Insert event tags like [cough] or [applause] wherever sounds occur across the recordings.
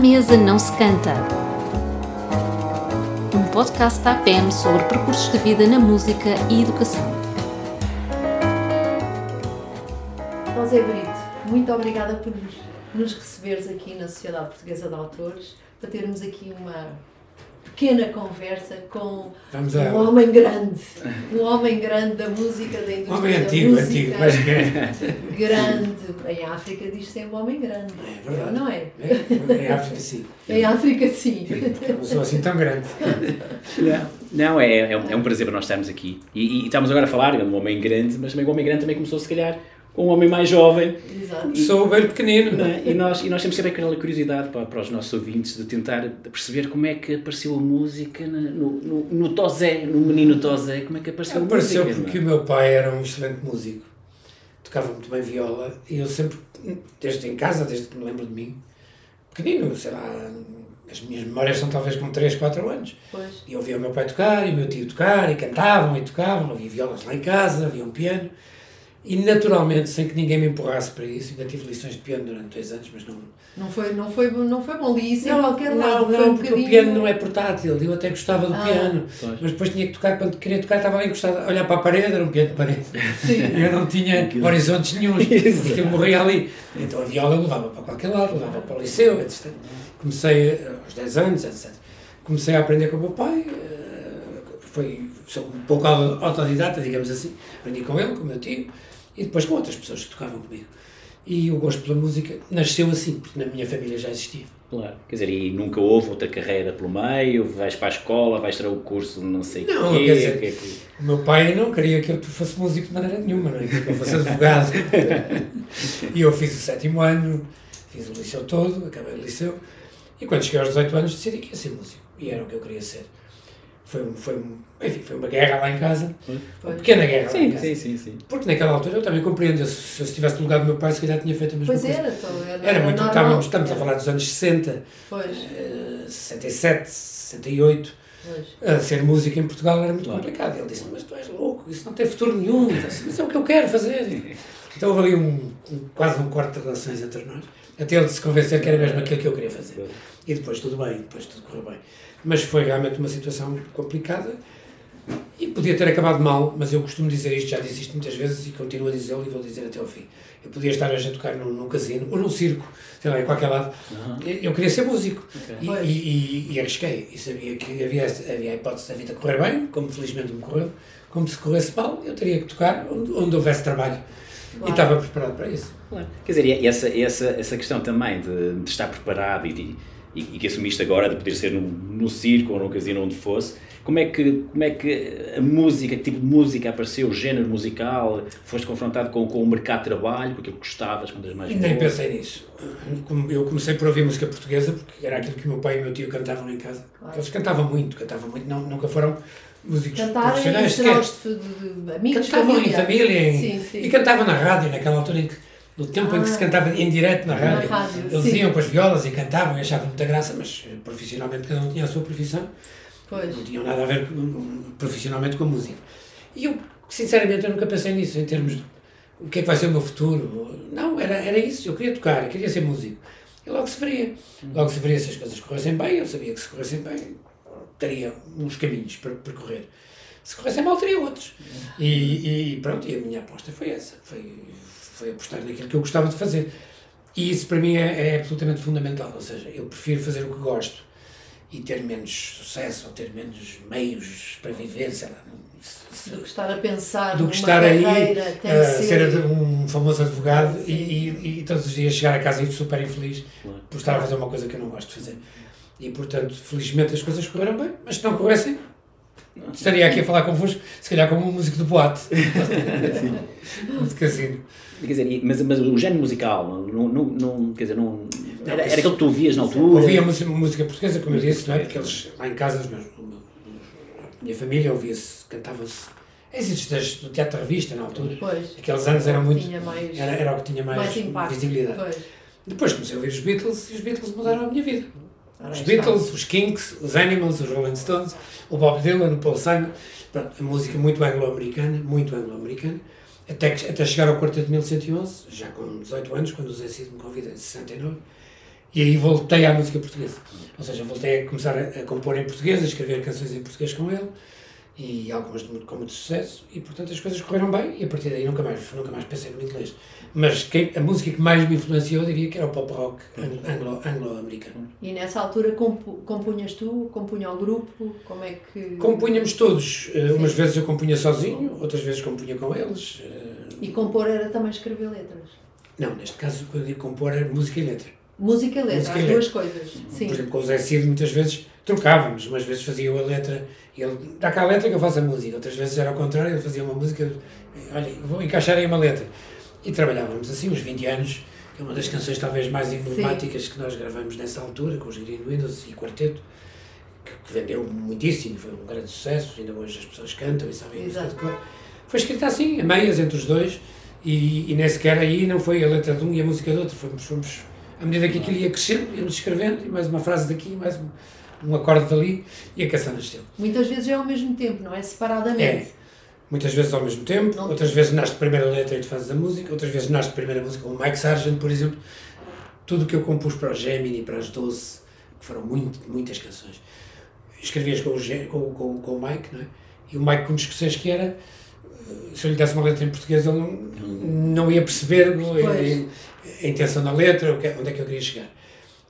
mesa não se canta. Um podcast da APM sobre percursos de vida na música e educação. José Brito, muito obrigada por nos, nos receberes aqui na Sociedade Portuguesa de Autores, para termos aqui uma pequena conversa com Vamos um a... homem grande, um homem grande da música, da indústria Um homem da antigo, música, antigo, mas é. grande. Em África diz sempre homem grande, É verdade. não é? É, [laughs] em África sim. Em África sim. Não sou assim tão grande. Não, não é, é, um, é um prazer para nós estarmos aqui. E, e estamos agora a falar de um homem grande, mas também o homem grande também começou, se calhar, um homem mais jovem. Exato. Sou bem pequenino. não é? E, nós, e nós temos sempre aquela curiosidade para, para os nossos ouvintes de tentar perceber como é que apareceu a música no, no, no Tozé, no menino Tozé, como é que apareceu a Apareceu música. porque o não é? meu pai era um excelente músico. Tocava muito bem viola e eu sempre, desde em casa, desde que me lembro de mim, pequenino, sei lá, as minhas memórias são talvez com 3, 4 anos. Pois. E eu ouvia o meu pai tocar e o meu tio tocar e cantavam e tocavam, havia violas lá em casa, havia um piano. E naturalmente, sem que ninguém me empurrasse para isso, ainda tive lições de piano durante dois anos, mas não, Não foi, não foi, não foi bom, li isso em Não, qualquer não, lado. foi não, um porque o bocadinho- piano não é portátil. Eu até gostava do Ah, piano, pois. mas depois tinha que tocar. Quando queria tocar, estava ali encostado a olhar para a parede, era um piano de parede. Sim. Eu não tinha Aquilo. horizontes nenhums, [laughs] porque eu morria ali. Então a viola eu levava para qualquer lado, levava para o liceu, etc. Comecei eh, aos 10 anos, etc. Comecei a aprender com o meu pai. eh, Foi, sou um pouco autodidata, digamos assim. Aprendi com ele, com o meu tio, e depois com outras pessoas que tocavam comigo. E o gosto pela música nasceu assim, porque na minha família já existia. Claro. Quer dizer, e nunca houve outra carreira pelo meio, vais para a escola, vais tirar o curso, não sei o Não, quê. quer dizer, que é que- O meu pai não queria que eu fosse músico de maneira nenhuma, não é? Que eu fosse advogado. [laughs] e eu fiz o sétimo ano, fiz o liceu todo, acabei o liceu, e quando cheguei aos 18 anos decidi que ia ser músico. E era o que eu queria ser. Foi, foi, enfim, foi uma guerra lá em casa, uma Pois. pequena guerra lá em Sim, casa. sim, sim, sim. Porque naquela altura eu também compreendo, se eu estivesse no lugar do meu pai, se calhar tinha feito a mesma Pois coisa. era, então, era, Era muito, normal. estávamos, estamos a falar dos anos 60, Pois, eh, 67, 68. pois. a ser músico em Portugal era muito Claro. complicado. Ele disse, mas tu és louco, isso não tem futuro nenhum. Disse, mas é o que eu quero fazer. Então houve ali um, um- quase um corte de relações entre nós, até ele se convencer que era mesmo aquilo que eu queria fazer. E depois tudo bem, depois tudo correu bem. Mas foi realmente uma situação complicada e podia ter acabado mal, mas eu costumo dizer isto, já disse isto muitas vezes e continuo a dizê-lo e vou dizer até ao fim. Eu podia estar hoje a tocar num, num casino ou num circo, sei lá, em qualquer lado. Eu- Eu queria ser músico e, Pois. e, e, e arrisquei e sabia que havia, havia a hipótese da vida correr bem, como felizmente me correu, como se corresse mal, eu teria que tocar onde, onde houvesse trabalho. Claro. E estava preparado para isso. Claro. Quer dizer, e essa, essa, essa questão também de, de estar preparado e, de- e, e que assumiste agora de poder ser no, no circo ou no casino onde fosse, como é, que, como é que a música, que tipo de música apareceu, o género musical, foste confrontado com, com o mercado de trabalho, com aquilo que gostavas, quando mais nem pensei nisso. Eu comecei por ouvir música portuguesa, porque era aquilo que o meu pai e o meu tio cantavam em casa. Claro. Eles cantavam muito, cantavam muito, não, nunca foram músicos profissionais sequer. sinais de, de, amigos, Cantavam família. em família em- Sim, sim. e cantavam na rádio, naquela altura em que, no tempo em que se Ah. cantava em direto na Na rádio. rádio, Eles sim. iam com as violas e cantavam e achavam muita graça, mas eh, profissionalmente cada um tinha a sua profissão. Pois. Não tinham nada a ver com- profissionalmente com a música. E eu, sinceramente, eu nunca pensei nisso, em termos de o que é que vai ser o meu futuro. Não, era, era isso, eu queria tocar, eu queria ser músico. E logo se veria. Logo se veria se as coisas corressem bem, eu sabia que se corressem bem, teria uns caminhos para percorrer. Se corressem mal, teria outros. E, e pronto, e a minha aposta foi essa, foi, foi apostar naquilo que eu gostava de fazer. E isso para mim é, é absolutamente fundamental, ou seja, eu prefiro fazer o que gosto e ter menos sucesso ou ter menos meios para viver, sei lá. se- Do que estar a pensar do numa que estar aí carreira, tem a que ser ser... um famoso advogado e, e, e todos os dias chegar a casa e super infeliz Claro. por estar a fazer uma coisa que eu não gosto de fazer. E portanto, felizmente as coisas correram bem, mas se não corressem, estaria aqui a falar convosco, se calhar como um músico de boate. de casino. Quer dizer, mas, mas o género musical, não, não, não, quer dizer, não, era, era aquilo que tu ouvias na altura? Ouvia música, música portuguesa, como eu disse, não é? Porque eles, lá em casa, os meus, minha família ouvia-se, cantava-se êxitos das- do teatro revista na altura. Pois. Aqueles anos eram muito. Tinha mais, Era, era o que tinha mais, mais impacto. visibilidade. Pois. Depois comecei a ouvir os Beatles e os Beatles mudaram a minha vida. Ora, Os Beatles, os Kinks, os Animals, os Rolling Stones, o Bob Dylan, o Paul Simon. Pronto, a música muito anglo-americana, muito anglo-americana. Até, que- até chegar ao Quarteto de 1111, já com 18 anos, quando o Zé Cid me convida em 69. E aí voltei à música portuguesa. Ou seja, voltei a começar a, a compor em português, a escrever canções em português com ele e algumas de muito, com muito sucesso e portanto as coisas correram bem e a partir daí nunca mais, nunca mais pensei no inglês. Mas quem, a música que mais me influenciou diria que era o pop rock anglo- anglo-americano. E nessa altura compu- compunhas tu, compunha o grupo, como é que... Compunhamos todos, eh, umas vezes eu compunha sozinho, outras vezes compunha com eles. eh, E compor era também escrever letras. Não, neste caso quando eu digo compor era música e letra. Música e letra, Música as letra. duas coisas. Sim. Por exemplo, com o Zé Cid muitas vezes trocávamos, umas vezes fazia eu a letra e ele dá cá a letra que eu faço a música, outras vezes era ao contrário, ele fazia uma música, eu, olha, vou encaixar aí uma letra. E trabalhávamos assim uns 20 anos, que é uma das canções talvez mais emblemáticas que nós gravamos nessa altura, com os Green Windows e Quarteto, que, que vendeu muitíssimo, foi um grande sucesso, ainda hoje as pessoas cantam e sabem Exato. de cor. Foi escrita assim, a meias entre os dois, e, e nem sequer aí não foi a letra de um e a música do outro, fomos, fomos à medida que aquilo ia crescendo, íamos escrevendo, e mais uma frase daqui, mais um, um acorde dali, e a canção nasceu. Muitas vezes é ao mesmo tempo, não é? Separadamente. É. Muitas vezes ao mesmo tempo, Não- outras vezes nasce primeiro a letra e tu fazes a música, outras vezes nasce primeiro a música. O Mike Sargent, por exemplo, tudo o que eu compus para o Gemini, para as Doce, que foram muito, muitas canções, escrevias com o, com, com, com o Mike, não é? E o Mike, como escocês que era, eh, se eu lhe desse uma letra em português, ele não, não ia perceber a, a intenção da letra, que- onde é que eu queria chegar.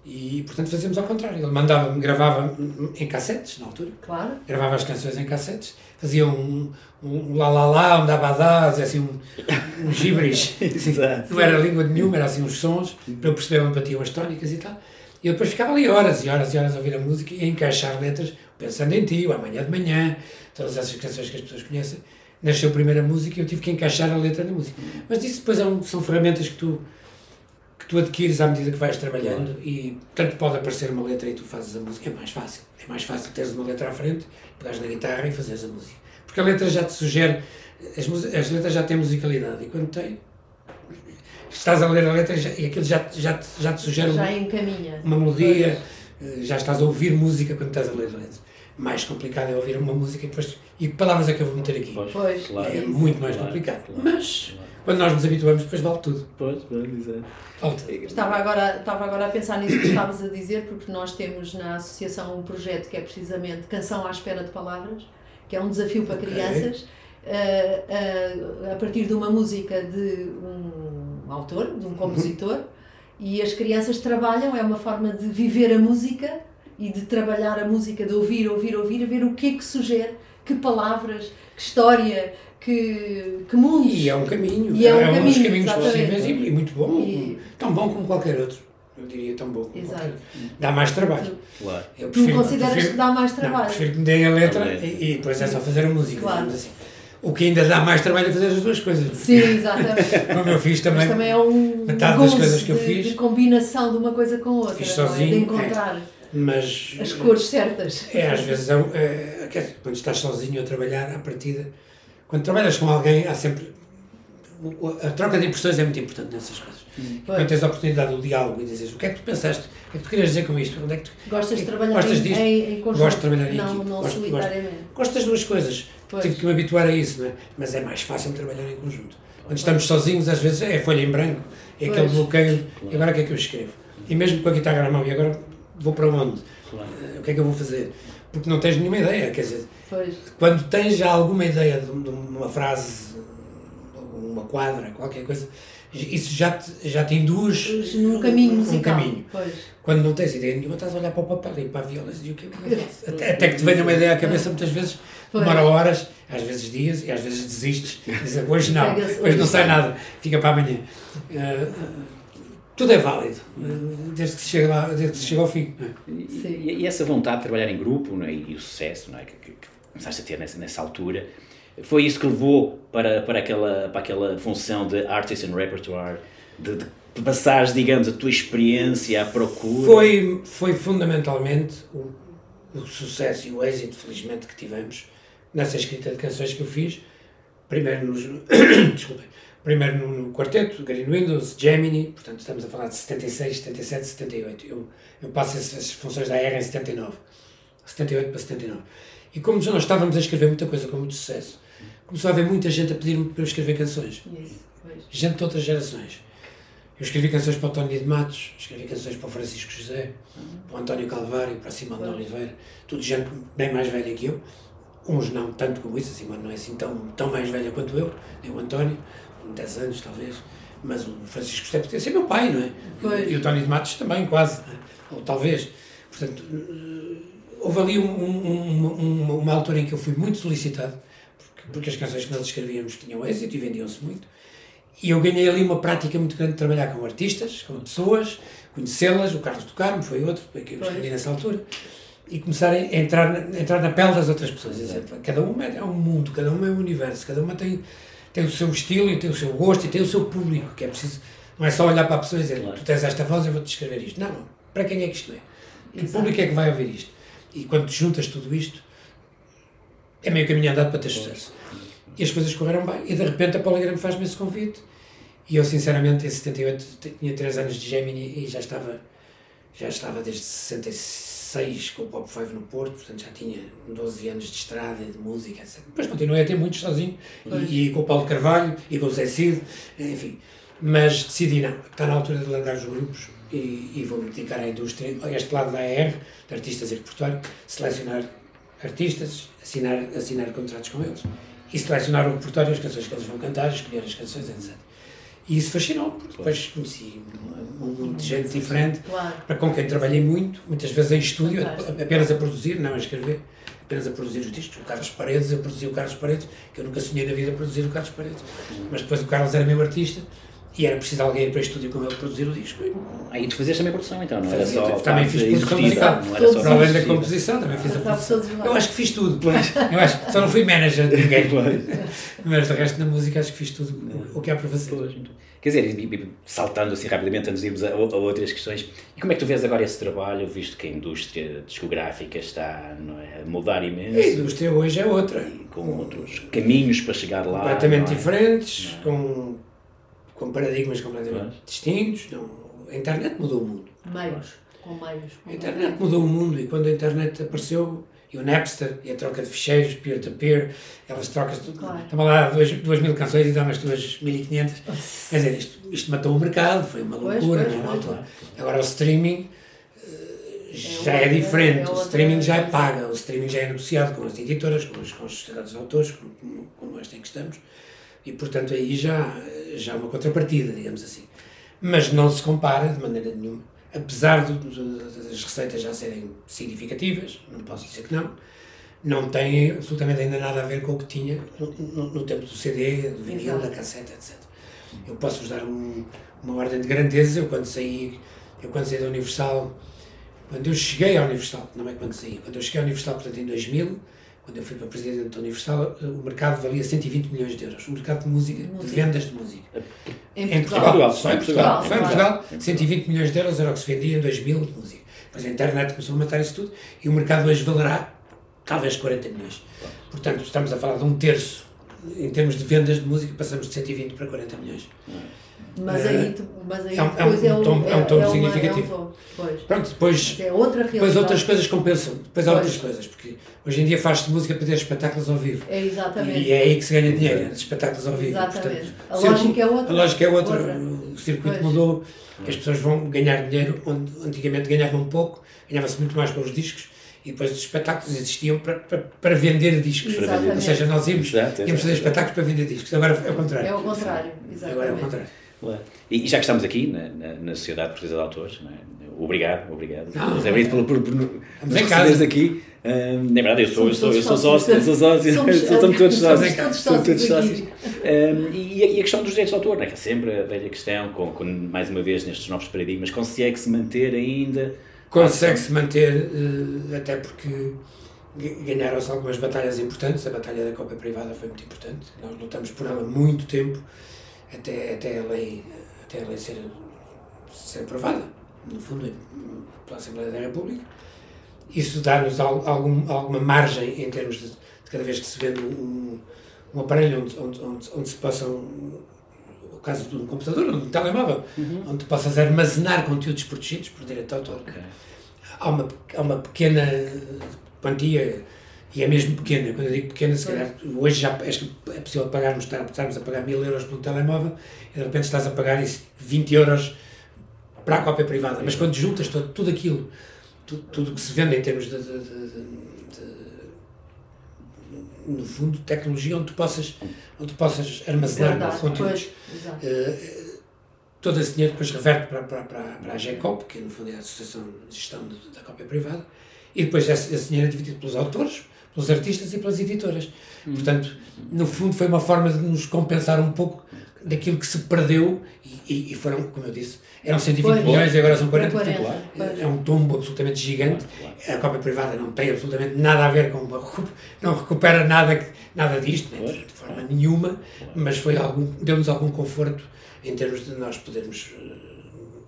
E, portanto, fazíamos ao contrário. Ele mandava-me, gravava em cassetes, na altura, Claro. gravava as canções em cassetes, fazia um, um lá lá lá, um dá badá, fazia assim um, um gibberish. [laughs] Exato. Não era língua nenhuma, era assim uns sons, para eu perceber onde batiam as tónicas e tal. E eu depois ficava ali horas e horas e horas a ouvir a música e a encaixar letras, pensando em ti, o amanhã de manhã, todas essas canções que as pessoas conhecem. Nasceu a primeira música e eu tive que encaixar a letra na música. Mas isso depois é um- são ferramentas que tu, tu adquires à medida que vais trabalhando e tanto pode aparecer uma letra e tu fazes a música, é mais fácil. É mais fácil teres uma letra à frente, pegares na guitarra e fazeres a música. Porque a letra já te sugere, as, as letras já têm musicalidade e quando tem, estás a ler a letra e já- e aquilo já, te- já, te, já te sugere Já uma, encaminha. uma melodia, eh, já estás a ouvir música quando estás a ler a letra. Mais complicado é ouvir uma música e depois. E que palavras é que eu vou meter aqui? Pois, Pois, claro. É muito mais Claro, complicado. claro, Mas claro. Quando nós nos habituamos, depois vale tudo. Pois, pois, exato. Vale. Estava agora, estava agora a pensar nisso que estavas a dizer, porque nós temos na associação um projeto que é precisamente Canção à Espera de Palavras, que é um desafio para Ok. crianças, eh, eh, a partir de uma música de um autor, de um compositor, e as crianças trabalham, é uma forma de viver a música e de trabalhar a música, de ouvir, ouvir, ouvir, a ver o que é que sugere, que palavras, que história, que, que mundos. E é um caminho. E é um dos caminho, caminhos exatamente. possíveis e, e muito bom. E- Tão bom como qualquer outro. Eu diria tão bom como Exato. qualquer outro. Dá mais trabalho. Claro. Eu Tu consideras prefiro- que dá mais Não, trabalho? prefiro que me deem a letra e, e depois é só fazer a música. Claro. digamos assim. O que ainda dá mais trabalho é fazer as duas coisas. Sim, exatamente. [laughs] Como eu fiz também. Mas também é um metade das coisas que eu de, fiz- de combinação de uma coisa com outra, Fiz não é? sozinho, de é. Mas. as cores certas. É, às vezes, é, um- é, quer dizer, quando estás sozinho a trabalhar, à partida, quando trabalhas com alguém, há sempre. A troca de impressões é muito importante nessas coisas. Pois. quando tens a oportunidade do diálogo e dizes o que é que tu pensaste, o que é que tu querias dizer com isto, onde é que tu. Gostas de trabalhar Gostas em, disto? em, em conjunto? Gosto de trabalhar em não, equipe. não Gosto- solitariamente. Gosto das duas coisas. Pois. Tive que me habituar a isso, não é? Mas é mais fácil trabalhar em conjunto. Quando estamos sozinhos, às vezes é folha em branco, é aquele Pois. bloqueio, e agora o que é que eu escrevo? E mesmo com a guitarra na mão, e agora vou para onde? Claro. Eh, O que é que eu vou fazer? Porque não tens nenhuma ideia, quer dizer, Pois. quando tens já alguma ideia de, de uma frase, uma quadra, qualquer coisa, isso já te, já te induz Num caminho um musical. caminho. Pois. Quando não tens ideia nenhuma, estás a olhar para o papel e para a viola e o que é que eu faço? Até, até que te venha uma ideia à cabeça, muitas vezes Pois. demora horas, às vezes dias e às vezes desistes. Dizes, hoje não, [laughs] hoje não sai nada, fica para amanhã. Eh, tudo é válido, eh, desde que se chega, lá, desde que se chega ao fim. não é? E, e- e essa vontade de trabalhar em grupo não é? e o sucesso não é? que, que- que começaste a ter nessa, nessa altura, foi isso que levou para, para, aquela, para aquela função de artist and repertoire, de, de passares, digamos, a tua experiência à procura? Foi, foi fundamentalmente o, o sucesso e o êxito, felizmente, que tivemos nessa escrita de canções que eu fiz. Primeiro nos. [coughs] desculpem. Primeiro no, no quarteto, Green Windows, Gemini, portanto estamos a falar de 76, 77, 78. Eu, eu passo essas funções da R em 79. 78 para 79. E como nós estávamos a escrever muita coisa com muito sucesso, começou a haver muita gente a pedir-me para eu escrever canções Isso. Gente de outras gerações. Eu escrevi canções para o Tony de Matos, escrevi canções para o Francisco José, para o António Calvário, para a Simone de Oliveira, tudo gente bem mais velha que eu. Uns não tanto como isso, a Simone não é assim tão, tão mais velha quanto eu, nem o António, 10 anos talvez, mas o Francisco José podia ser meu pai, não é? Pois. E o Tony de Matos também, quase, é? ou talvez. Portanto, houve ali um- um- um- uma, uma altura em que eu fui muito solicitado, porque, porque as canções que nós escrevíamos tinham êxito e vendiam-se muito. E eu ganhei ali uma prática muito grande de trabalhar com artistas, com pessoas, conhecê-las, o Carlos do Carmo foi outro, que eu escrevi nessa altura, e começar a entrar, na- a entrar na pele das outras pessoas. Cada uma é um mundo, cada uma é um universo, cada uma tem, tem o seu estilo e tem o seu gosto e tem o seu público, que é preciso, não é só olhar para a pessoa e dizer, tu tens esta voz, eu vou-te escrever isto. Não, para quem é que isto é? Que Exato. público é que vai ouvir isto? E quando tu juntas tudo isto, é meio caminho andado para ter sucesso. E as coisas correram bem. E de repente a Poligram faz-me esse convite. E eu, sinceramente, em 78 t- tinha 3 anos de Gemini e já estava, já estava desde 66 com o Pop 5 no Porto, portanto já tinha 12 anos de estrada, de música, etc. Depois continuei a ter muitos sozinho, e, e com o Paulo Carvalho, e com o Zé Cid, enfim. Mas decidi, não, está na altura de largar os grupos e, e vou-me dedicar à indústria, a este lado da AR, de artistas e repertório, selecionar artistas, assinar, assinar contratos com eles e selecionar o repertório, as canções que eles vão cantar, escolher as canções, etc. E isso fascinou, porque depois conheci um, mundo de gente diferente, Claro. para com quem trabalhei muito, muitas vezes em estúdio, apenas a produzir, não a escrever, apenas a produzir os discos. O Carlos Paredes, eu produzi o Carlos Paredes, que eu nunca sonhei na vida produzir o Carlos Paredes. Mas depois o Carlos era meu artista e era preciso alguém ir para o estúdio com ele produzir o disco. Aí tu fazias também produção, então, não era só a também fiz produção musical. não era só Todos Para além da composição, também fiz a produção. Eu acho que fiz tudo. Eu acho que só não fui manager de ninguém. [laughs] Mas de resto na música acho que fiz tudo o- o que há para fazer. Quer dizer, saltando assim rapidamente antes de irmos a, a outras questões, e como é que tu vês agora esse trabalho, visto que a indústria discográfica está não é, a mudar A imenso, indústria hoje é outra. e com outros caminhos para chegar lá? completamente é? diferentes, com, com paradigmas completamente Pois. distintos. Não, a internet mudou o mundo. Meios. Com meios. A internet mudou o mundo e quando a internet apareceu, e o Napster, e a troca de ficheiros, peer-to-peer, aquelas trocas, de- Claro. estava lá duas, duas mil canções e dá-me as tuas 1500. Quer dizer, isto, isto matou o mercado, foi uma Pois, loucura pois, não é, pois. altura. Agora o streaming eh, já é, outra- diferente, é o streaming já é paga, o streaming já é negociado com as editoras, com os, com os sociedades de autores, como, como, como esta em que estamos, e portanto aí já, já há uma contrapartida, digamos assim. Mas não se compara de maneira nenhuma, apesar do- do- das receitas já serem significativas, não posso dizer que não, não tem absolutamente ainda nada a ver com o que tinha no, no- no tempo do CD, do vinil, Exato. da cassete, etc. Eu posso-vos dar um- uma ordem de grandeza, eu quando saí, eu quando saí da Universal, quando eu cheguei à Universal, não é quando saí, quando eu cheguei à Universal, portanto em 2000, quando eu fui para presidente da Universal, o mercado valia 120 milhões de euros, o mercado de música, de vendas de música. Em Em Portugal. Portugal, só em Portugal, Portugal, só em. Portugal, 120 milhões de euros era o que se vendia em 2000 de música. Depois a internet começou a matar isso tudo e o mercado hoje valerá talvez 40 milhões. Portanto, estamos a falar de um terço em termos de vendas de música, passamos de 120 para 40 milhões. Mas aí, tu- mas aí É um- é um depois é, um, tom- é um tom uma- significativo. É um tom, pois. Pronto, depois, é outra depois outras coisas compensam, depois há Pois. outras coisas, porque hoje em dia faz-se música para ter espetáculos ao vivo. É exatamente. E é aí que se ganha dinheiro, é espetáculos ao vivo. Exatamente. A o círculo- lógica é outra. A lógica é outra. Outra. O circuito Pois. mudou, que as pessoas vão ganhar dinheiro onde antigamente ganhavam pouco, ganhava-se muito mais com os discos e depois os espetáculos existiam para, para, para vender discos. Exatamente. Ou seja, nós íamos, Exato, íamos fazer espetáculos para vender discos. Agora é o contrário. É o contrário. Agora é o Exatamente. contrário. Claro. E, e já que estamos aqui na, na, na Sociedade Portuguesa de Autores, não é? obrigado, obrigado. Não. José Brito, por, por, por nos receberes aqui. Hum, na verdade, eu sou, eu sou, eu todos sou sócio, eu sou sócio, Somos- somos todos sócios. todos Somos todos sócios e, a- e a questão dos direitos de autor, não é? que é sempre a velha questão, com, com, mais uma vez nestes novos paradigmas, consegue-se manter ainda. Consegue-se manter, eh, até porque ga- ganharam-se algumas batalhas importantes. A batalha da Copa Privada foi muito importante. Nós lutamos por ela muito tempo, até, até, a, lei, até a lei ser, ser aprovada, no fundo, pela Assembleia da República. Isso dá-nos al- algum, alguma margem em termos de, de cada vez que se vende um, um aparelho onde, onde, onde, onde se possam o caso de um computador, ou de um telemóvel, onde possas armazenar conteúdos protegidos por direito de autor. Há, uma, há uma pequena quantia E é mesmo pequena, quando eu digo pequena, se calhar hoje já é possível pagarmos, estarmos a pagar mil euros pelo telemóvel e de repente estás a pagar isso, 20 euros para a cópia privada. Mas quando juntas todo, tudo aquilo, tudo, tudo que se vende em termos de, de, de, de no fundo, tecnologia onde tu possas, onde tu possas armazenar Guardar, conteúdos. pois. Eh, todo esse dinheiro depois reverte para, para, para, para a GECOP, que no fundo é a Associação de Gestão da Cópia Privada, e depois esse, esse dinheiro é dividido pelos autores, pelos artistas e pelas editoras. Portanto, no fundo foi uma forma de nos compensar um pouco daquilo que se perdeu e, e- foram, como eu disse, eram 120 Pois. milhões e agora são 40. Para portanto, 40, pois. é um tombo absolutamente gigante. A cópia privada não tem absolutamente nada a ver com uma não recupera nada, nada disto, né, de forma nenhuma, mas foi algum, deu-nos algum conforto em termos de nós podermos, eh,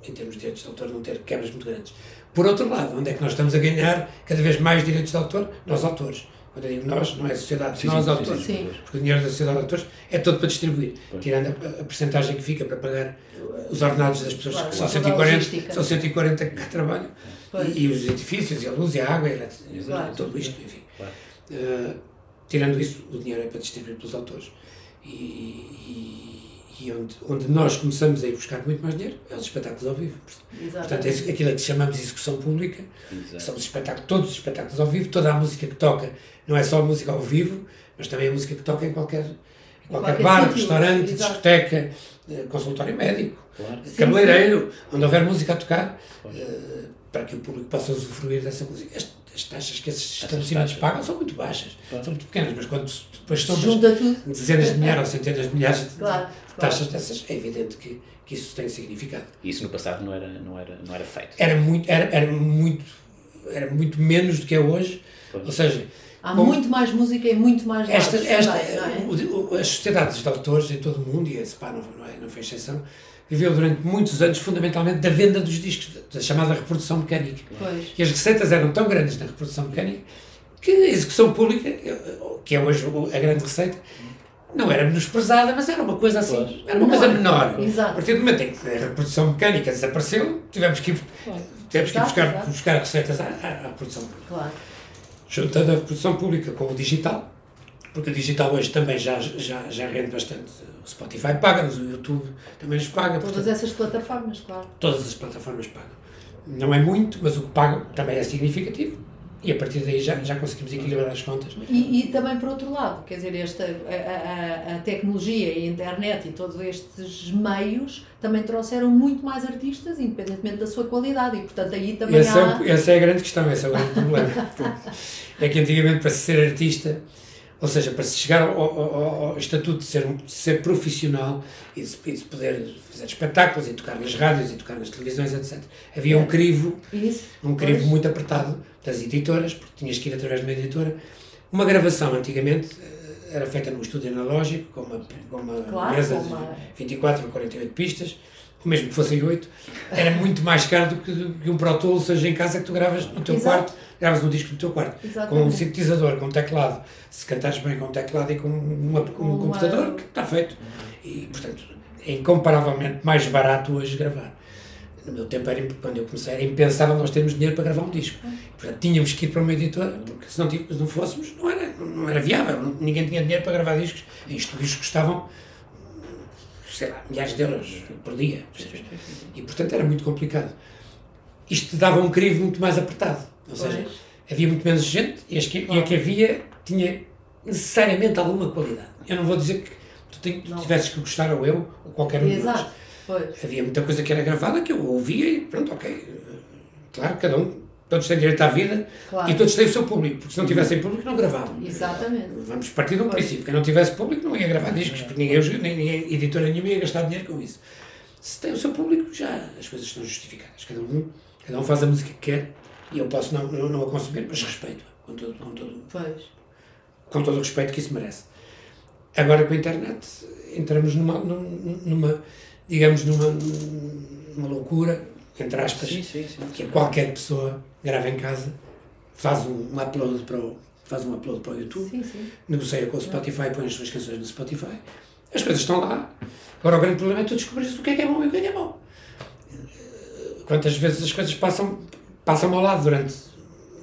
em termos de direitos de autor, não ter quebras muito grandes. Por outro lado, onde é que nós estamos a ganhar cada vez mais direitos de autor? Nós autores. Quando eu digo nós, não é a sociedade, Sim, nós sim, autores. sim, sim. Porque o dinheiro da sociedade de autores é todo para distribuir, tirando a, a percentagem que fica para pagar os ordenados das pessoas, Claro, que são toda a 140, logística. são 140 que cá trabalham, Pois. e, e os edifícios, e a luz, e a água, e Claro. tudo isto, enfim. Claro. Uh, tirando isso, o dinheiro é para distribuir pelos autores. E, e- e onde, onde nós começamos a ir buscar muito mais dinheiro é os espetáculos ao vivo. Exato. Portanto, é aquilo a que chamamos de execução pública, são os espetáculos, todos os espetáculos ao vivo, toda a música que toca, não é só a música ao vivo, mas também a música que toca em qualquer, em qualquer, qualquer bar, sítio, restaurante, exato. discoteca, eh, consultório médico, Claro. cabeleireiro, onde houver música a tocar, eh, para que o público possa usufruir dessa música. As, as taxas que esses estabelecimentos pagam são muito baixas, Claro. são muito pequenas, mas quando depois tudo. dezenas de milhares ou centenas de milhares de Claro, taxas dessas, é evidente que, que isso tem significado. E isso no passado não era, não era, não era feito. Era muito, era, era muito, era muito menos do que é hoje, Pois. ou seja, Há como- muito mais música e muito mais esta, esta, também, não é? o- o- as sociedades de autores em todo o mundo, e a SPA não, não, é, não foi exceção, viveu durante muitos anos fundamentalmente da venda dos discos, da chamada reprodução mecânica. Pois. E as receitas eram tão grandes na reprodução mecânica que a execução pública, que é hoje a grande receita, não era menosprezada, mas era uma coisa assim, Pois. era uma coisa menor. Exato. A partir do momento em que a reprodução mecânica desapareceu, tivemos que ir, tivemos que ir buscar, buscar receitas à, à, à produção pública Claro. juntando a produção pública com o digital, porque o digital hoje também já, já, já rende bastante. O Spotify paga-nos, o YouTube também nos paga, Todas portanto, essas plataformas, claro. todas as plataformas pagam. Não é muito, mas o que pagam também é significativo e a partir daí já, já conseguimos equilibrar as contas. E, e também por outro lado, quer dizer, esta, a, a- a tecnologia e a internet e todos estes meios também trouxeram muito mais artistas, independentemente da sua qualidade, e portanto aí também Esse é, há. o- essa é a grande questão, esse é o grande problema. [laughs] é que antigamente para se ser artista, ou seja, para se chegar ao, ao- ao- estatuto de ser, de ser profissional e de, de poder fazer espetáculos e tocar nas rádios e tocar nas televisões, etc., havia um crivo Isso. um crivo Pois. muito apertado das editoras, porque tinhas que ir através de uma editora. Uma gravação antigamente eh, era feita num estúdio analógico, com uma, com uma Claro, mesa de uma- 24 ou 48 pistas, ou mesmo que fossem 8, era muito mais caro do que, do que um Pro Tools, seja em casa que tu gravas no teu Exato. quarto, gravas um disco no teu quarto, com um Exatamente. sintetizador, com um teclado, se cantares bem com um teclado e com, uma, um computador, está feito. E, portanto, é incomparavelmente mais barato hoje gravar. No meu tempo, era, quando eu comecei, era impensável nós termos dinheiro para gravar um disco. Portanto, tínhamos que ir para uma editora, porque se não, se não fôssemos, não era, não era viável. Ninguém tinha dinheiro para gravar discos. E estúdios que custavam, sei lá, milhares de euros por dia. E, portanto, era muito complicado. Isto dava um crivo muito mais apertado. Ou seja, havia muito menos gente e, as que, e a que havia tinha necessariamente alguma qualidade. Eu não vou dizer que tu, tem- tivesses que gostar, ou eu, ou qualquer um de nós. Pois. Havia muita coisa que era gravada que eu ouvia e pronto, ok. Claro, cada um, todos têm direito à vida Claro. e todos têm o seu público, porque se não tivessem público não gravavam. Exatamente. Vamos partir de um princípio, quem não tivesse público não ia gravar discos, porque ninguém, nem, nem editora nenhuma ia gastar dinheiro com isso. Se tem o seu público, já as coisas estão justificadas. Cada um, cada um faz a música que quer e eu posso não, não, não a consumir, mas respeito com todo, com, todo, Pois. com todo o respeito que isso merece. Agora com a internet entramos numa, num- numa digamos, numa, numa loucura, entre aspas, Sim, sim, sim. que qualquer pessoa grava em casa, faz um, um upload para o, faz um upload para o YouTube, Sim, sim. negocia com o Spotify, põe as suas canções no Spotify. As coisas estão lá. Agora o grande problema é tu descobrires o que é que é bom e o que é que é mau. Quantas vezes as coisas passam, passam ao lado durante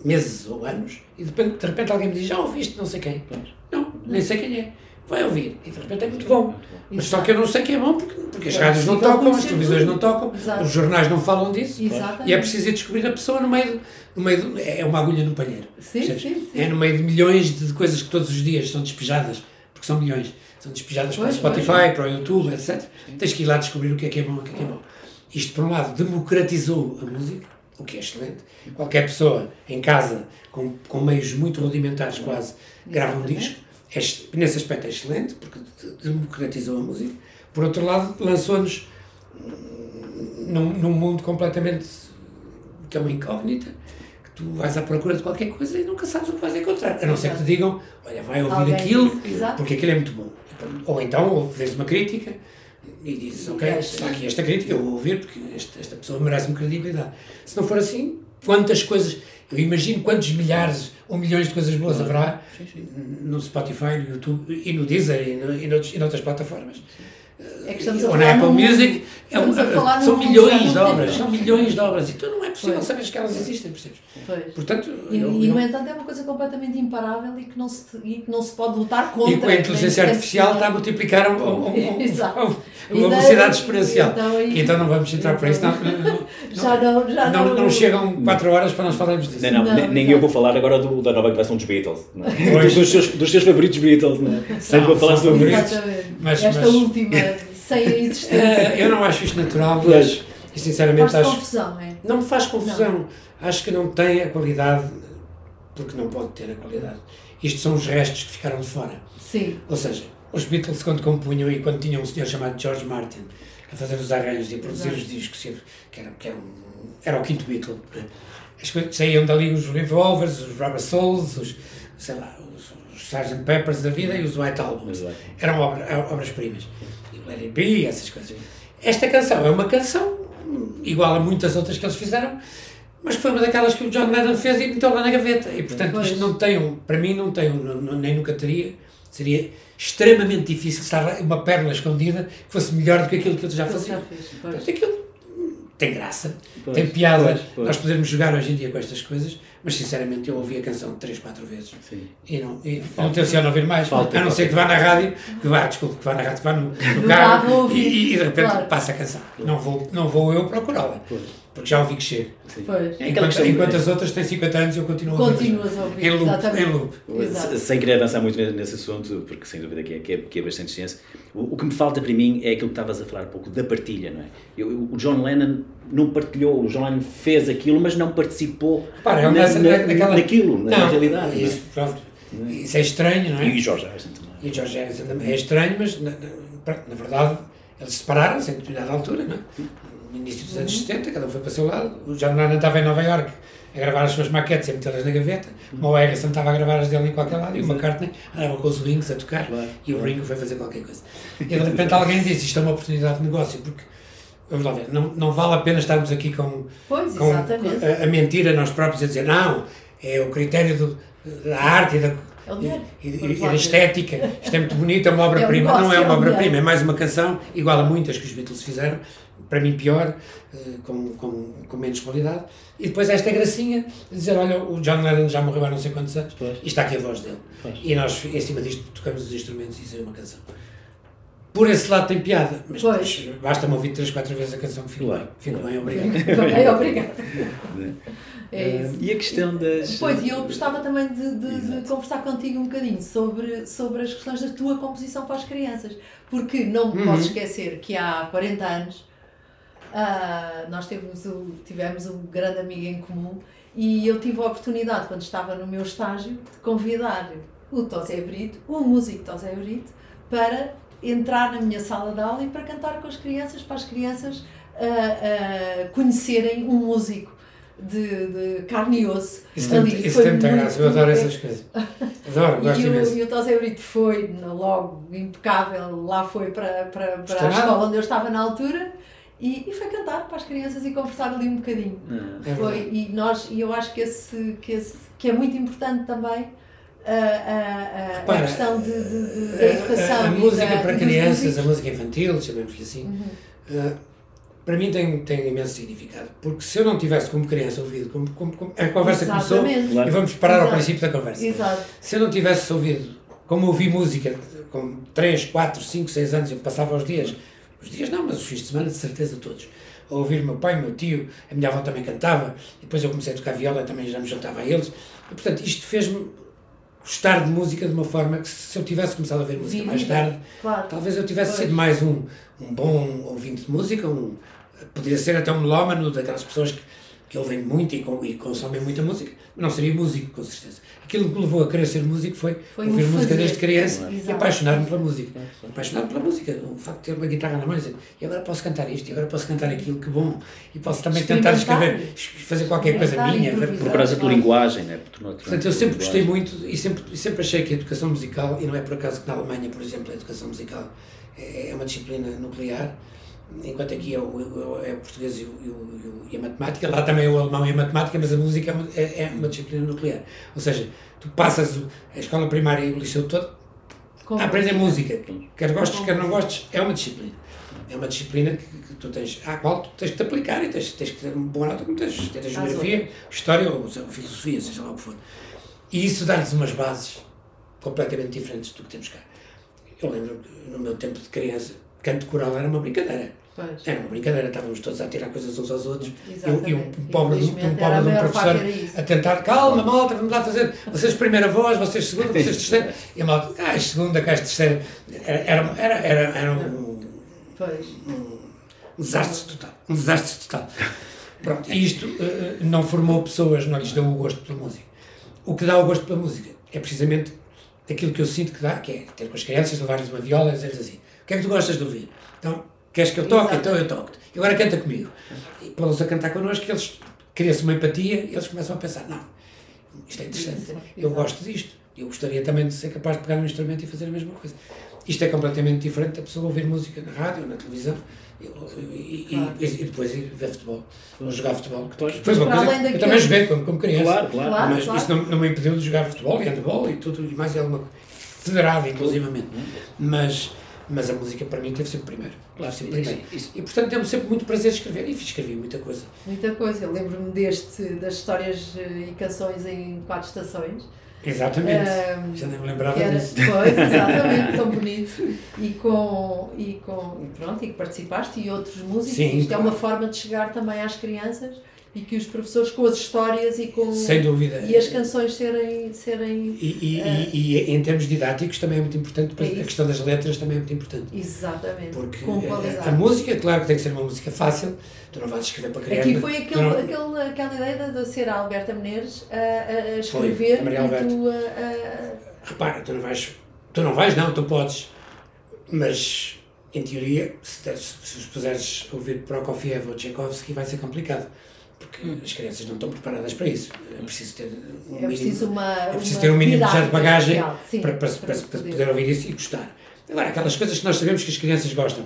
meses ou anos, e de repente, de repente alguém me diz, já ouviste não sei quem. Não, nem sei quem é. Vai ouvir. E de repente é muito bom. Mas só que eu não sei quem é bom porque, porque as É rádios não tocam, as televisões não tocam, Exato. os jornais não falam disso. Exatamente. E é preciso ir descobrir a pessoa no meio, no meio do, é uma agulha no palheiro. Sim, sim, sim. É no meio de milhões de coisas que todos os dias são despejadas, porque são milhões, são despejadas Pois, para o Spotify, para o YouTube, etc. Tens que ir lá descobrir o que é que é bom, o que é que é mau. Isto, por um lado, democratizou a música, o que é excelente. Qualquer pessoa em casa, com, com meios muito rudimentares quase, grava um disco. É nesse aspecto é excelente, porque de- democratizou a música. Por outro lado, lançou-nos num, num mundo completamente que é uma incógnita, que tu vais à procura de qualquer coisa e nunca sabes o que vais encontrar. A não ser que te digam, olha, vai ouvir Alguém aquilo, porque aquilo é muito bom. Ou então, ou vês uma crítica e dizes, ok, aqui esta crítica, eu vou ouvir porque esta, esta pessoa merece-me credibilidade. Se não for assim, quantas coisas, eu imagino quantos milhares ou milhões de coisas boas haverá no Spotify, no YouTube e no Deezer e, no, e, noutros- e noutras plataformas. É que estamos a Ou falar na Apple Music, é um- estamos a falar são milhões de obras, são milhões de obras, e tu não é possível Pois. saberes que elas existem, percebes? Pois. Portanto, E, eu- e, eu- no entanto, é uma coisa completamente imparável e que não se, e que não se pode lutar contra. e com a inteligência artificial está a multiplicar um- um- um- Exato. uma E daí- velocidade exponencial. então aí- Então não vamos entrar para isso, não, não, [laughs] Já não, já não, não, não chegam 4 horas para nós falarmos disso. Não, não, Não, nem- exato. eu vou falar agora do- da nova geração dos Beatles. Não é? Dos, seus, dos seus favoritos Beatles. Não é? Sempre vou falar sobre isso. Exatamente. Mas- Esta mas- última, [laughs] sem a existência. Eh, Eu não acho isto natural, mas, e sinceramente Faz acho. confusão, é? Não me faz confusão. Acho que não tem a qualidade, porque não pode ter a qualidade. Isto são os restos que ficaram de fora. Sim. Ou seja, os Beatles quando compunham e quando tinham um senhor chamado George Martin a fazer os arranjos e a produzir Exato. os discos, que era, que era, um- era o quinto Beatle, né? Coisas- saíam dali os Revolvers, os Rubber Souls, os, sei lá, Sgt. Peppers da vida e os White Albums. Exato. Eram obra- obras-primas. E essas coisas. Esta canção é uma canção igual a muitas outras que eles fizeram, mas foi uma daquelas que o John Lennon fez e meteu lá na gaveta. E portanto Pois. isto não tem um, para mim não tem um, nem nunca teria, seria extremamente difícil estar uma pérola escondida que fosse melhor do que aquilo que eu já Ele fazia. já fez. Portanto, aquilo tem graça, Pois, tem piada, pois, pois. nós podemos jogar hoje em dia com estas coisas, mas sinceramente eu ouvi a canção três, quatro vezes Sim. e não, e não tenciono ouvir mais, Falta, a não ser que vá na rádio, que vá, desculpe, que vá na rádio, que vá no, no carro e, e de repente claro. passa a canção. Não vou, não vou eu procurá-la, porque já ouvi. Pois. É aquela Enquanto, questão- enquanto as outras têm 50 anos eu continuo a ouvir. Continuas a ouvir. Em loop, exatamente. em loop. Exato. Se- Sem querer avançar muito nesse assunto, porque sem dúvida que é, que é, que é bastante ciência, o, o que me falta para mim é aquilo que estavas a falar há pouco, da partilha, não é? Eu- eu- o John Lennon não partilhou, o John Lennon fez aquilo, mas não participou Repara, é na, uma- na- naquela- naquilo, na Não, realidade. não é? Isso, pronto, isso é estranho, não é? E George Harrison também. E o George Harrison também é estranho, mas na, na- na verdade eles separaram-se em determinada altura, não é? No início dos anos 70, cada um foi para o seu lado. O John Lennon estava em Nova York a gravar as suas maquetes e a metê-las na gaveta. O Harrison estava a gravar as dele em qualquer lado e o McCartney andava com os Wings a tocar Claro. e o Ringo foi fazer qualquer coisa. [laughs] E de repente alguém diz: Isto é uma oportunidade de negócio, porque. Vamos lá ver, não, não vale a pena estarmos aqui com, Pois, com a, a mentir a nós próprios a dizer não, é o critério do- da arte e da, É dinheiro. e, e- e da estética. Isto é muito bonito, é uma obra-prima. É não é uma é um obra-prima, é mais uma canção, igual a muitas que os Beatles fizeram, para mim pior, eh, com, com, com menos qualidade. E depois esta gracinha de dizer: olha, o John Lennon já morreu há não sei quantos anos Pois. e está aqui a voz dele. Pois. E nós, em cima disto, tocamos os instrumentos e saiu uma canção. Por esse lado tem piada, mas basta-me ouvir três, quatro vezes a canção que fico Claro. bem. [laughs] [laughs] Fico bem, obrigado. Bem, [laughs] obrigada. É isso. E a questão das. Pois, e eu gostava também de, de- de conversar contigo um bocadinho sobre, sobre as questões da tua composição para as crianças. Porque não me Uhum. posso esquecer que há 40 anos ah, nós temos o, tivemos um grande amigo em comum e eu tive a oportunidade, quando estava no meu estágio, de convidar o Tosé Brito, o músico Tosé Brito, para entrar na minha sala de aula e para cantar com as crianças, para as crianças ah, ah, conhecerem um músico de, de carne e osso. Isso tem, ali. isso Foi tem muita muito- graça, eu adoro essas coisas. Adoro, [laughs] gosto e imenso. o, e o Tosé Brito foi logo impecável, lá foi para, para, para a escola onde eu estava na altura e, e foi cantar para as crianças e conversar ali um bocadinho. Ah, É Foi, e nós, e eu acho que, esse, que, esse, que é muito importante também a, a, a, Repara, a questão de, de, de- da A- educação. A, a música da- para crianças, a música infantil, chamemos-lhe assim, Uhum. eh, para mim tem, tem imenso significado. Porque se eu não tivesse como criança ouvido, como, como, como a conversa Exatamente. começou, Claro. e vamos parar ao Exato. princípio da conversa. Exato. Se eu não tivesse ouvido, como ouvi música com 3, 4, 5, 6 anos, eu passava os dias, os dias não, mas os fins de semana de certeza todos, a ouvir meu pai, meu tio, a minha avó também cantava, e depois eu comecei a tocar viola, também já me juntava a eles, e portanto isto fez-me gostar de música de uma forma que se eu tivesse começado a ouvir música mais Vivida. tarde, Claro. talvez eu tivesse Pois. sido mais um, um bom ouvinte de música, um, poderia ser até um melómano daquelas pessoas que, que ouvem muito e, e consomem muita música, não seria músico, com certeza. Aquilo que me levou a querer ser músico foi, Foi ouvir música desde criança e Exato. apaixonar-me pela música. Apaixonar-me pela música, o facto de ter uma guitarra na mão e dizer, e agora posso cantar isto, e agora posso cantar aquilo, que bom. E posso também tentar escrever, fazer qualquer coisa minha. improvisar. Procuras a tua linguagem, né? Tornar- Portanto, eu sempre gostei muito e sempre, e sempre achei que a educação musical, e não é por acaso que na Alemanha, por exemplo, a educação musical é é uma disciplina nuclear, enquanto aqui é o, é o português e, o, e a matemática, lá também é o alemão e a matemática, mas a música é uma, é, é uma disciplina nuclear. Ou seja, tu passas a escola primária e o liceu todo a aprender música. Quer gostes, quer não gostes, é uma disciplina. É uma disciplina que, que tu tens, à qual tu tens que te aplicar e tens, tens que ter uma boa nota, como tens, tens a geografia, história ou filosofia, seja lá o que for. E isso dá-lhes umas bases completamente diferentes do que temos cá. Eu lembro no meu tempo de criança, canto coral era uma brincadeira. Pois. Era uma brincadeira, estávamos todos a tirar coisas uns aos outros. E, um- e Exatamente. um pobre, de um- um pobre de um professor a tentar, calma malta, vamos lá fazer, vocês primeira voz, vocês segunda, vocês terceira. E a malta, ah, segunda, cá és terceira. Era, era, era, era, era um, Pois. um desastre total. Um desastre total. Pronto, e isto eh, não formou pessoas, não lhes deu o gosto pela música. O que dá o gosto pela música é precisamente aquilo que eu sinto que dá, que é ter com as crianças, levar-lhes uma viola e dizer-lhes assim: que é que tu gostas de ouvir? Então, queres que eu toque? Exato. Então eu toco-te. E agora canta comigo. E pô-los a cantar connosco, que eles cria-se uma empatia e eles começam a pensar: não, isto é interessante, eu gosto disto. Eu gostaria também de ser capaz de pegar um instrumento e fazer a mesma coisa. Isto é completamente diferente da pessoa ouvir música na rádio, na televisão e, Claro. e- e depois ir ver futebol, ou jogar futebol. Pois. Foi uma coisa que eu também joguei como, como criança. Claro, claro. Claro. Mas isso não, não me impediu de jogar futebol e handball e tudo e mais alguma coisa. Federado, inclusivamente. Mas, mas a música para mim teve sempre primeiro. Claro, sempre primeiro. isso- E portanto teve sempre muito prazer em escrever e escrevi muita coisa. Muita coisa. Eu lembro-me deste, das histórias eh, e canções em quatro estações. Exatamente. Ahm, Já nem me lembrava era, disso. pois, [laughs] exatamente, tão bonito. E com, e com, e pronto, e que participaste e outros músicos. Sim, Isto é claro. uma forma de chegar também às crianças e que os professores com as histórias e com Sem dúvida. e as canções serem, serem E, e, e- e em termos didáticos também é muito importante, É a questão das letras também é muito importante. exatamente Porque com a, a música, claro que tem que ser uma música fácil, tu não vais escrever para criança. Aqui foi aquele, não- aquele, aquela ideia de ser a Alberta Menezes a, a- a escrever a Maria e tu a, Repara, tu não vais, tu não vais, não, tu podes, mas em teoria, se, te- se os puseres ouvir Prokofiev ou Tchaikovsky, vai ser complicado, porque as crianças não estão preparadas para isso. É preciso ter um é mínimo, preciso uma. é preciso ter um mínimo já de bagagem sim, para, para, para, para poder ouvir isso e gostar. Agora, aquelas coisas que nós sabemos que as crianças gostam,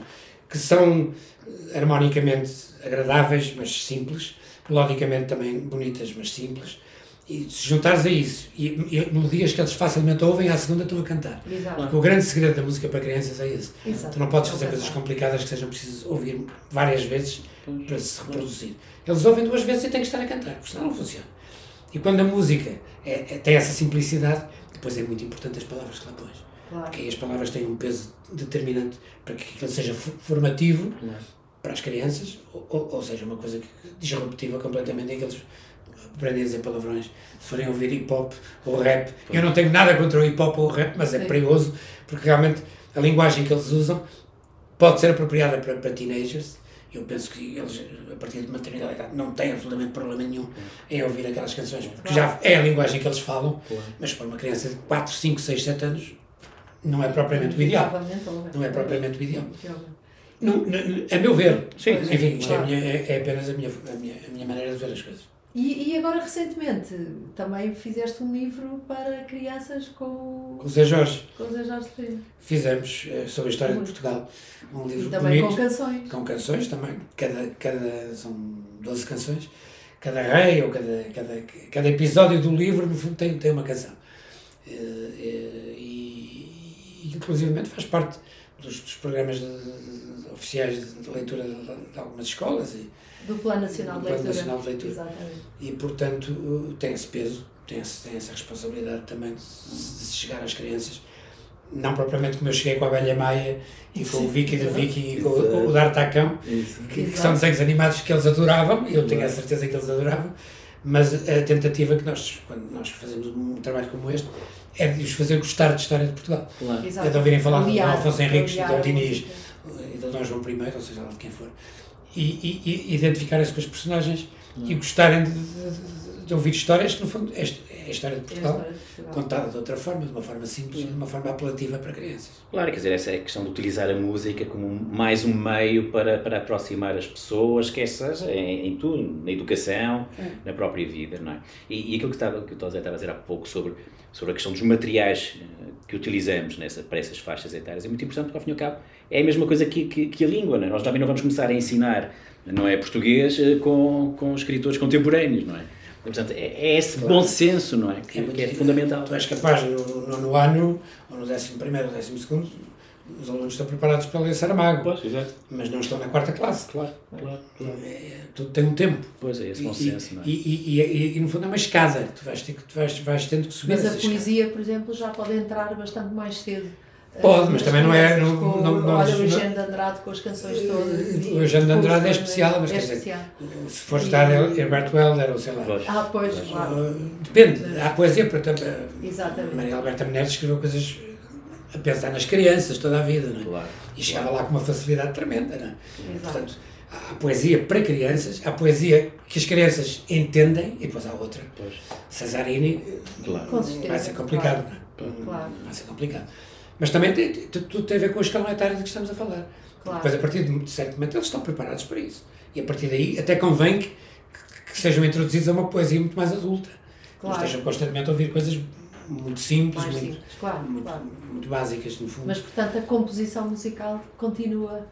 que são eh, harmonicamente agradáveis, mas simples, melodicamente também bonitas, mas simples, e se juntares a isso, e, e melodias que eles facilmente ouvem, à segunda estão a cantar. Exato. Porque o grande segredo da música para crianças é esse. Exato. Tu não podes fazer Não coisas complicadas que sejam precisas ouvir várias vezes para se reproduzir. Eles ouvem duas vezes e têm que estar a cantar, porque senão não funciona. E quando a música é- é- tem essa simplicidade, depois é muito importante as palavras que lá pões. Claro. Porque aí as palavras têm um peso determinante para que aquilo seja fo- formativo para as crianças, ou, ou, ou seja, uma coisa disruptiva completamente em que eles aprendem a dizer palavrões. Se forem ouvir hip hop ou rap, eu não tenho nada contra o hip hop ou o rap, mas é Sim. perigoso porque realmente a linguagem que eles usam pode ser apropriada para, para teenagers. Eu penso que eles, a partir de uma determinada idade, não têm absolutamente problema nenhum em ouvir aquelas canções, porque já é a linguagem que eles falam, mas para uma criança de 4, 5, 6, 7 anos, não é propriamente o ideal. Não é propriamente o ideal. Não, não- a meu ver. Sim, Pois, Enfim, isto é, minha- é- é apenas a minha, a, minha, a minha maneira de ver as coisas. E, e agora, recentemente, também fizeste um livro para crianças com, Com o Zé Jorge, com o Zé Jorge fizemos eh, sobre a história de Muito. Portugal um E livro também bonito. com canções. com canções também, cada, cada, são 12 canções, cada rei ou cada, cada, cada episódio do livro no fundo tem, tem uma canção. Eh, eh, E, e inclusivamente faz parte dos, dos programas de, de, oficiais de leitura de, de, algumas escolas e do Plano Nacional, do de, Leitura. Nacional de Leitura. Exatamente. E, portanto, tem esse peso, tem, esse, tem essa responsabilidade também de, de chegar às crianças. Não propriamente como eu cheguei com a Velha Maia e com o Vicky da Vicky e com o, o D'Artacão, que, que, são desenhos animados que eles adoravam, eu tenho a certeza que eles adoravam, mas a tentativa que nós, quando nós fazemos um trabalho como este, é de os fazer gostar de história de Portugal. Claro. É de ouvirem falar de Alfonso Henriques, de Dom Diniz, e de Dom João I, ou seja, de quem for e, e, e identificarem-se com os personagens hum. e gostarem de, de, de, ouvir histórias que, no fundo, é a história de Portugal, é de Portugal. contada de outra forma, de uma forma simples, hum. de uma forma apelativa para crianças. Claro, quer dizer, essa é a questão de utilizar a música como mais um meio para, para aproximar as pessoas, quer seja em, em tudo, na educação, é. na própria vida, não é? E, e aquilo que, estava, que o Tosé estava a dizer há pouco sobre, sobre a questão dos materiais eh, que utilizamos nessa, para essas faixas etárias é muito importante, porque ao fim e ao cabo é a mesma coisa que, que, que a língua, não é? Nós também não vamos começar a ensinar, não é, português eh, com, com escritores contemporâneos, não é? Portanto, é, é esse claro. bom senso, não é? Que é, que é fundamental. Tu és capaz, no nono ano, ou no décimo primeiro, ou décimo segundo, os alunos estão preparados para ler Saramago. Pois, exato. Mas não estão na quarta classe. Claro, claro. claro. É, tudo tem um tempo. Pois é, esse bom senso, não é? E, e, e, e, no fundo é uma escada. Tu vais, ter, tu vais, vais tendo que subir Mas a poesia, escada. por exemplo, já pode entrar bastante mais cedo. Pode, mas também não é. Não, com, não, não, olha, o Eugênio de Andrade com as canções todas. O Eugênio de Andrade é especial, mas é quer especial. dizer, se fores dar Herberto Helder ou sei lá. Ah, pois, claro. Depende. Há poesia, por exemplo. Exatamente. Maria Alberta Menezes escreveu coisas a pensar nas crianças toda a vida, não é? Claro. E chegava claro. lá com uma facilidade tremenda, não é? Exato. Portanto, há poesia para crianças, há poesia que as crianças entendem e depois há outra. Pois. Cesarini claro. vai ser complicado, claro. não é? Claro. Vai ser complicado. Mas também tem, tudo tem a ver com a escala etária de que estamos a falar. Claro. Depois, a partir de certo momento, eles estão preparados para isso. E a partir daí, até convém que, que, sejam introduzidos a uma poesia muito mais adulta. Claro. Não estejam constantemente a ouvir coisas muito simples, muito, simples. Claro, muito, claro. muito, básicas, no fundo. Mas, portanto, a composição musical continua.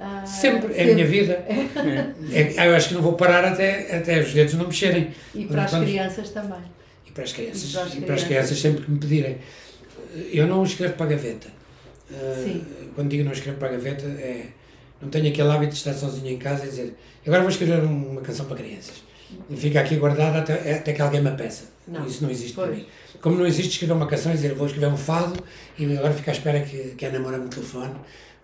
Uh, sempre, é a minha vida. [laughs] É. é, eu acho que não vou parar até, até os dedos não mexerem. E para as crianças também. E para as crianças, e para as, e para as crianças sempre que me pedirem eu não escrevo para a gaveta. Uh, quando digo não escrevo para a gaveta, é, não tenho aquele hábito de estar sozinho em casa e dizer agora vou escrever uma canção para crianças. E fica aqui guardada até, até que alguém me peça. Não. Isso não existe pois. para mim. Como não existe escrever uma canção e dizer vou escrever um fado e agora fico à espera que, que a namora me telefone.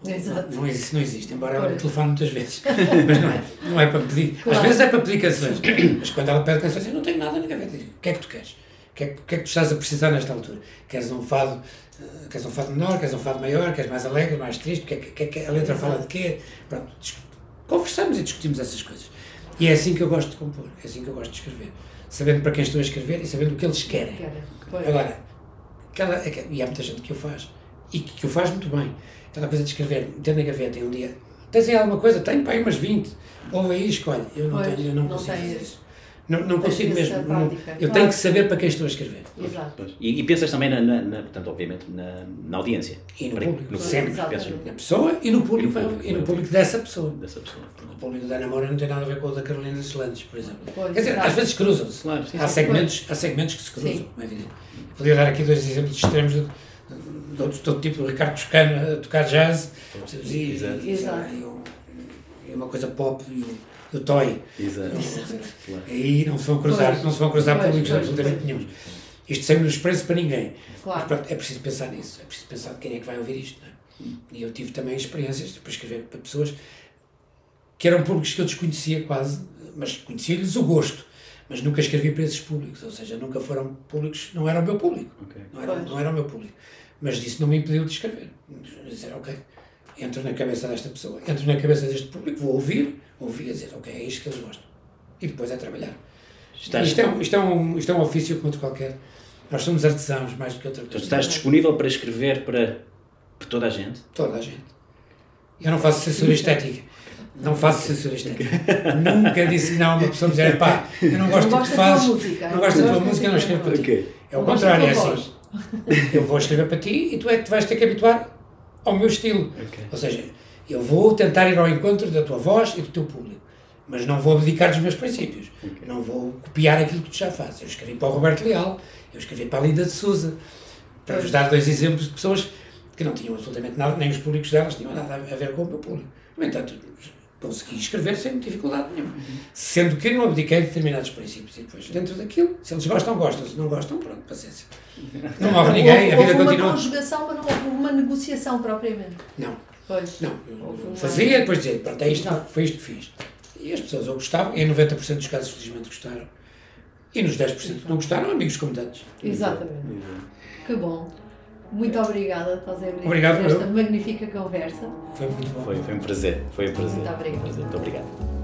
Exato. Não, não, existe, não existe, embora ela me telefone muitas vezes. [laughs] Mas não é, não é para pedir. Claro. Às vezes é para pedir canções. Mas quando ela pede canções, eu não tenho nada na gaveta. O que é que tu queres? O que é, que, é que tu estás a precisar nesta altura? Queres um fado queres um fado menor, queres um fado maior, queres mais alegre, mais triste, que, que, que a letra fala de quê? Pronto, conversamos e discutimos essas coisas. E é assim que eu gosto de compor, é assim que eu gosto de escrever. Sabendo para quem estou a escrever e sabendo o que eles querem. Agora, aquela, é e há muita gente que o faz, e que, que o faz muito bem. Aquela coisa de escrever, ter na gaveta e um dia, tens aí alguma coisa? Tenho para aí umas 20. Ouve aí, escolhe. Eu não pois, tenho, eu não, não consigo fazer isso. Não, não consigo mesmo. Não, eu claro. tenho que saber para quem estou a escrever. Exato. E, e pensas também, na, na, na, portanto, obviamente, na, na audiência. E no para, público. No, sempre. Pensas na pessoa e no público. E no público, e no público dessa pessoa. Dessa pessoa. Porque o público da Namora não tem nada a ver com o da Carolina dos Landes, por exemplo. Pois, Quer dizer, exato. às vezes cruzam-se. Claro, há, segmentos, há segmentos que se cruzam, é evidente. Podia dar aqui dois exemplos extremos de, de, de todo tipo, o Ricardo Toscano a tocar jazz. E, Exato. E, e, uma coisa pop e do Toy. Exato. Aí não se vão cruzar, pois, não se vão cruzar pois, públicos pois, absolutamente nenhum. Isto sem menosprezo para ninguém. Claro. Mas pronto, é preciso pensar nisso, é preciso pensar quem é que vai ouvir isto. É? E eu tive também experiências para escrever para pessoas que eram públicos que eu desconhecia quase, mas conhecia-lhes o gosto. Mas nunca escrevi para esses públicos, ou seja, nunca foram públicos, não era o meu público. Okay. Não, era, não era o meu público. Mas isso não me impediu de escrever. Dizer, ok, entro na cabeça desta pessoa, entro na cabeça deste público, vou ouvir, ouvir e dizer, ok, é isto que eles gostam. E depois é trabalhar. Estás... Isto, é um, isto, é um, isto é um ofício como outro qualquer. Nós somos artesãos mais do que outra coisa. estás disponível para escrever para, para toda a gente? Toda a gente. Eu não faço censura estética. Não faço censura estética. [laughs] Nunca disse não a uma pessoa dizer, pá, eu não gosto do que fazes, não gosto da tua música, não escrevo para ti. É o contrário, é assim. Eu vou escrever para ti e tu é que te vais ter que habituar ao meu estilo. Okay. Ou seja, eu vou tentar ir ao encontro da tua voz e do teu público, mas não vou abdicar dos meus princípios. Okay. Não vou copiar aquilo que tu já fazes. Eu escrevi para o Roberto Leal, eu escrevi para a Linda de Souza, para vos dar dois exemplos de pessoas que não tinham absolutamente nada, nem os públicos delas tinham nada a ver com o meu público. No entanto, consegui escrever sem dificuldade nenhuma. Sendo que não abdiquei de determinados princípios. E depois, dentro daquilo, se eles gostam, gostam. Se não gostam, pronto, paciência. [laughs] Não morre ninguém, houve, a vida houve uma continua. conjugação, mas não houve uma negociação propriamente. Não, Pois. não. Eu fazia, depois dizia, pronto, é isto, foi isto que fiz. E as pessoas ou gostavam, e em 90% dos casos, felizmente, gostaram. E nos 10% que não gostaram, amigos como tantos. Exatamente. Que bom. Muito obrigada, José Brito, Obrigado, por esta eu. magnífica conversa. Foi muito bom. Foi, foi um prazer. Foi um prazer. Muito obrigada. Prazer. Muito obrigado.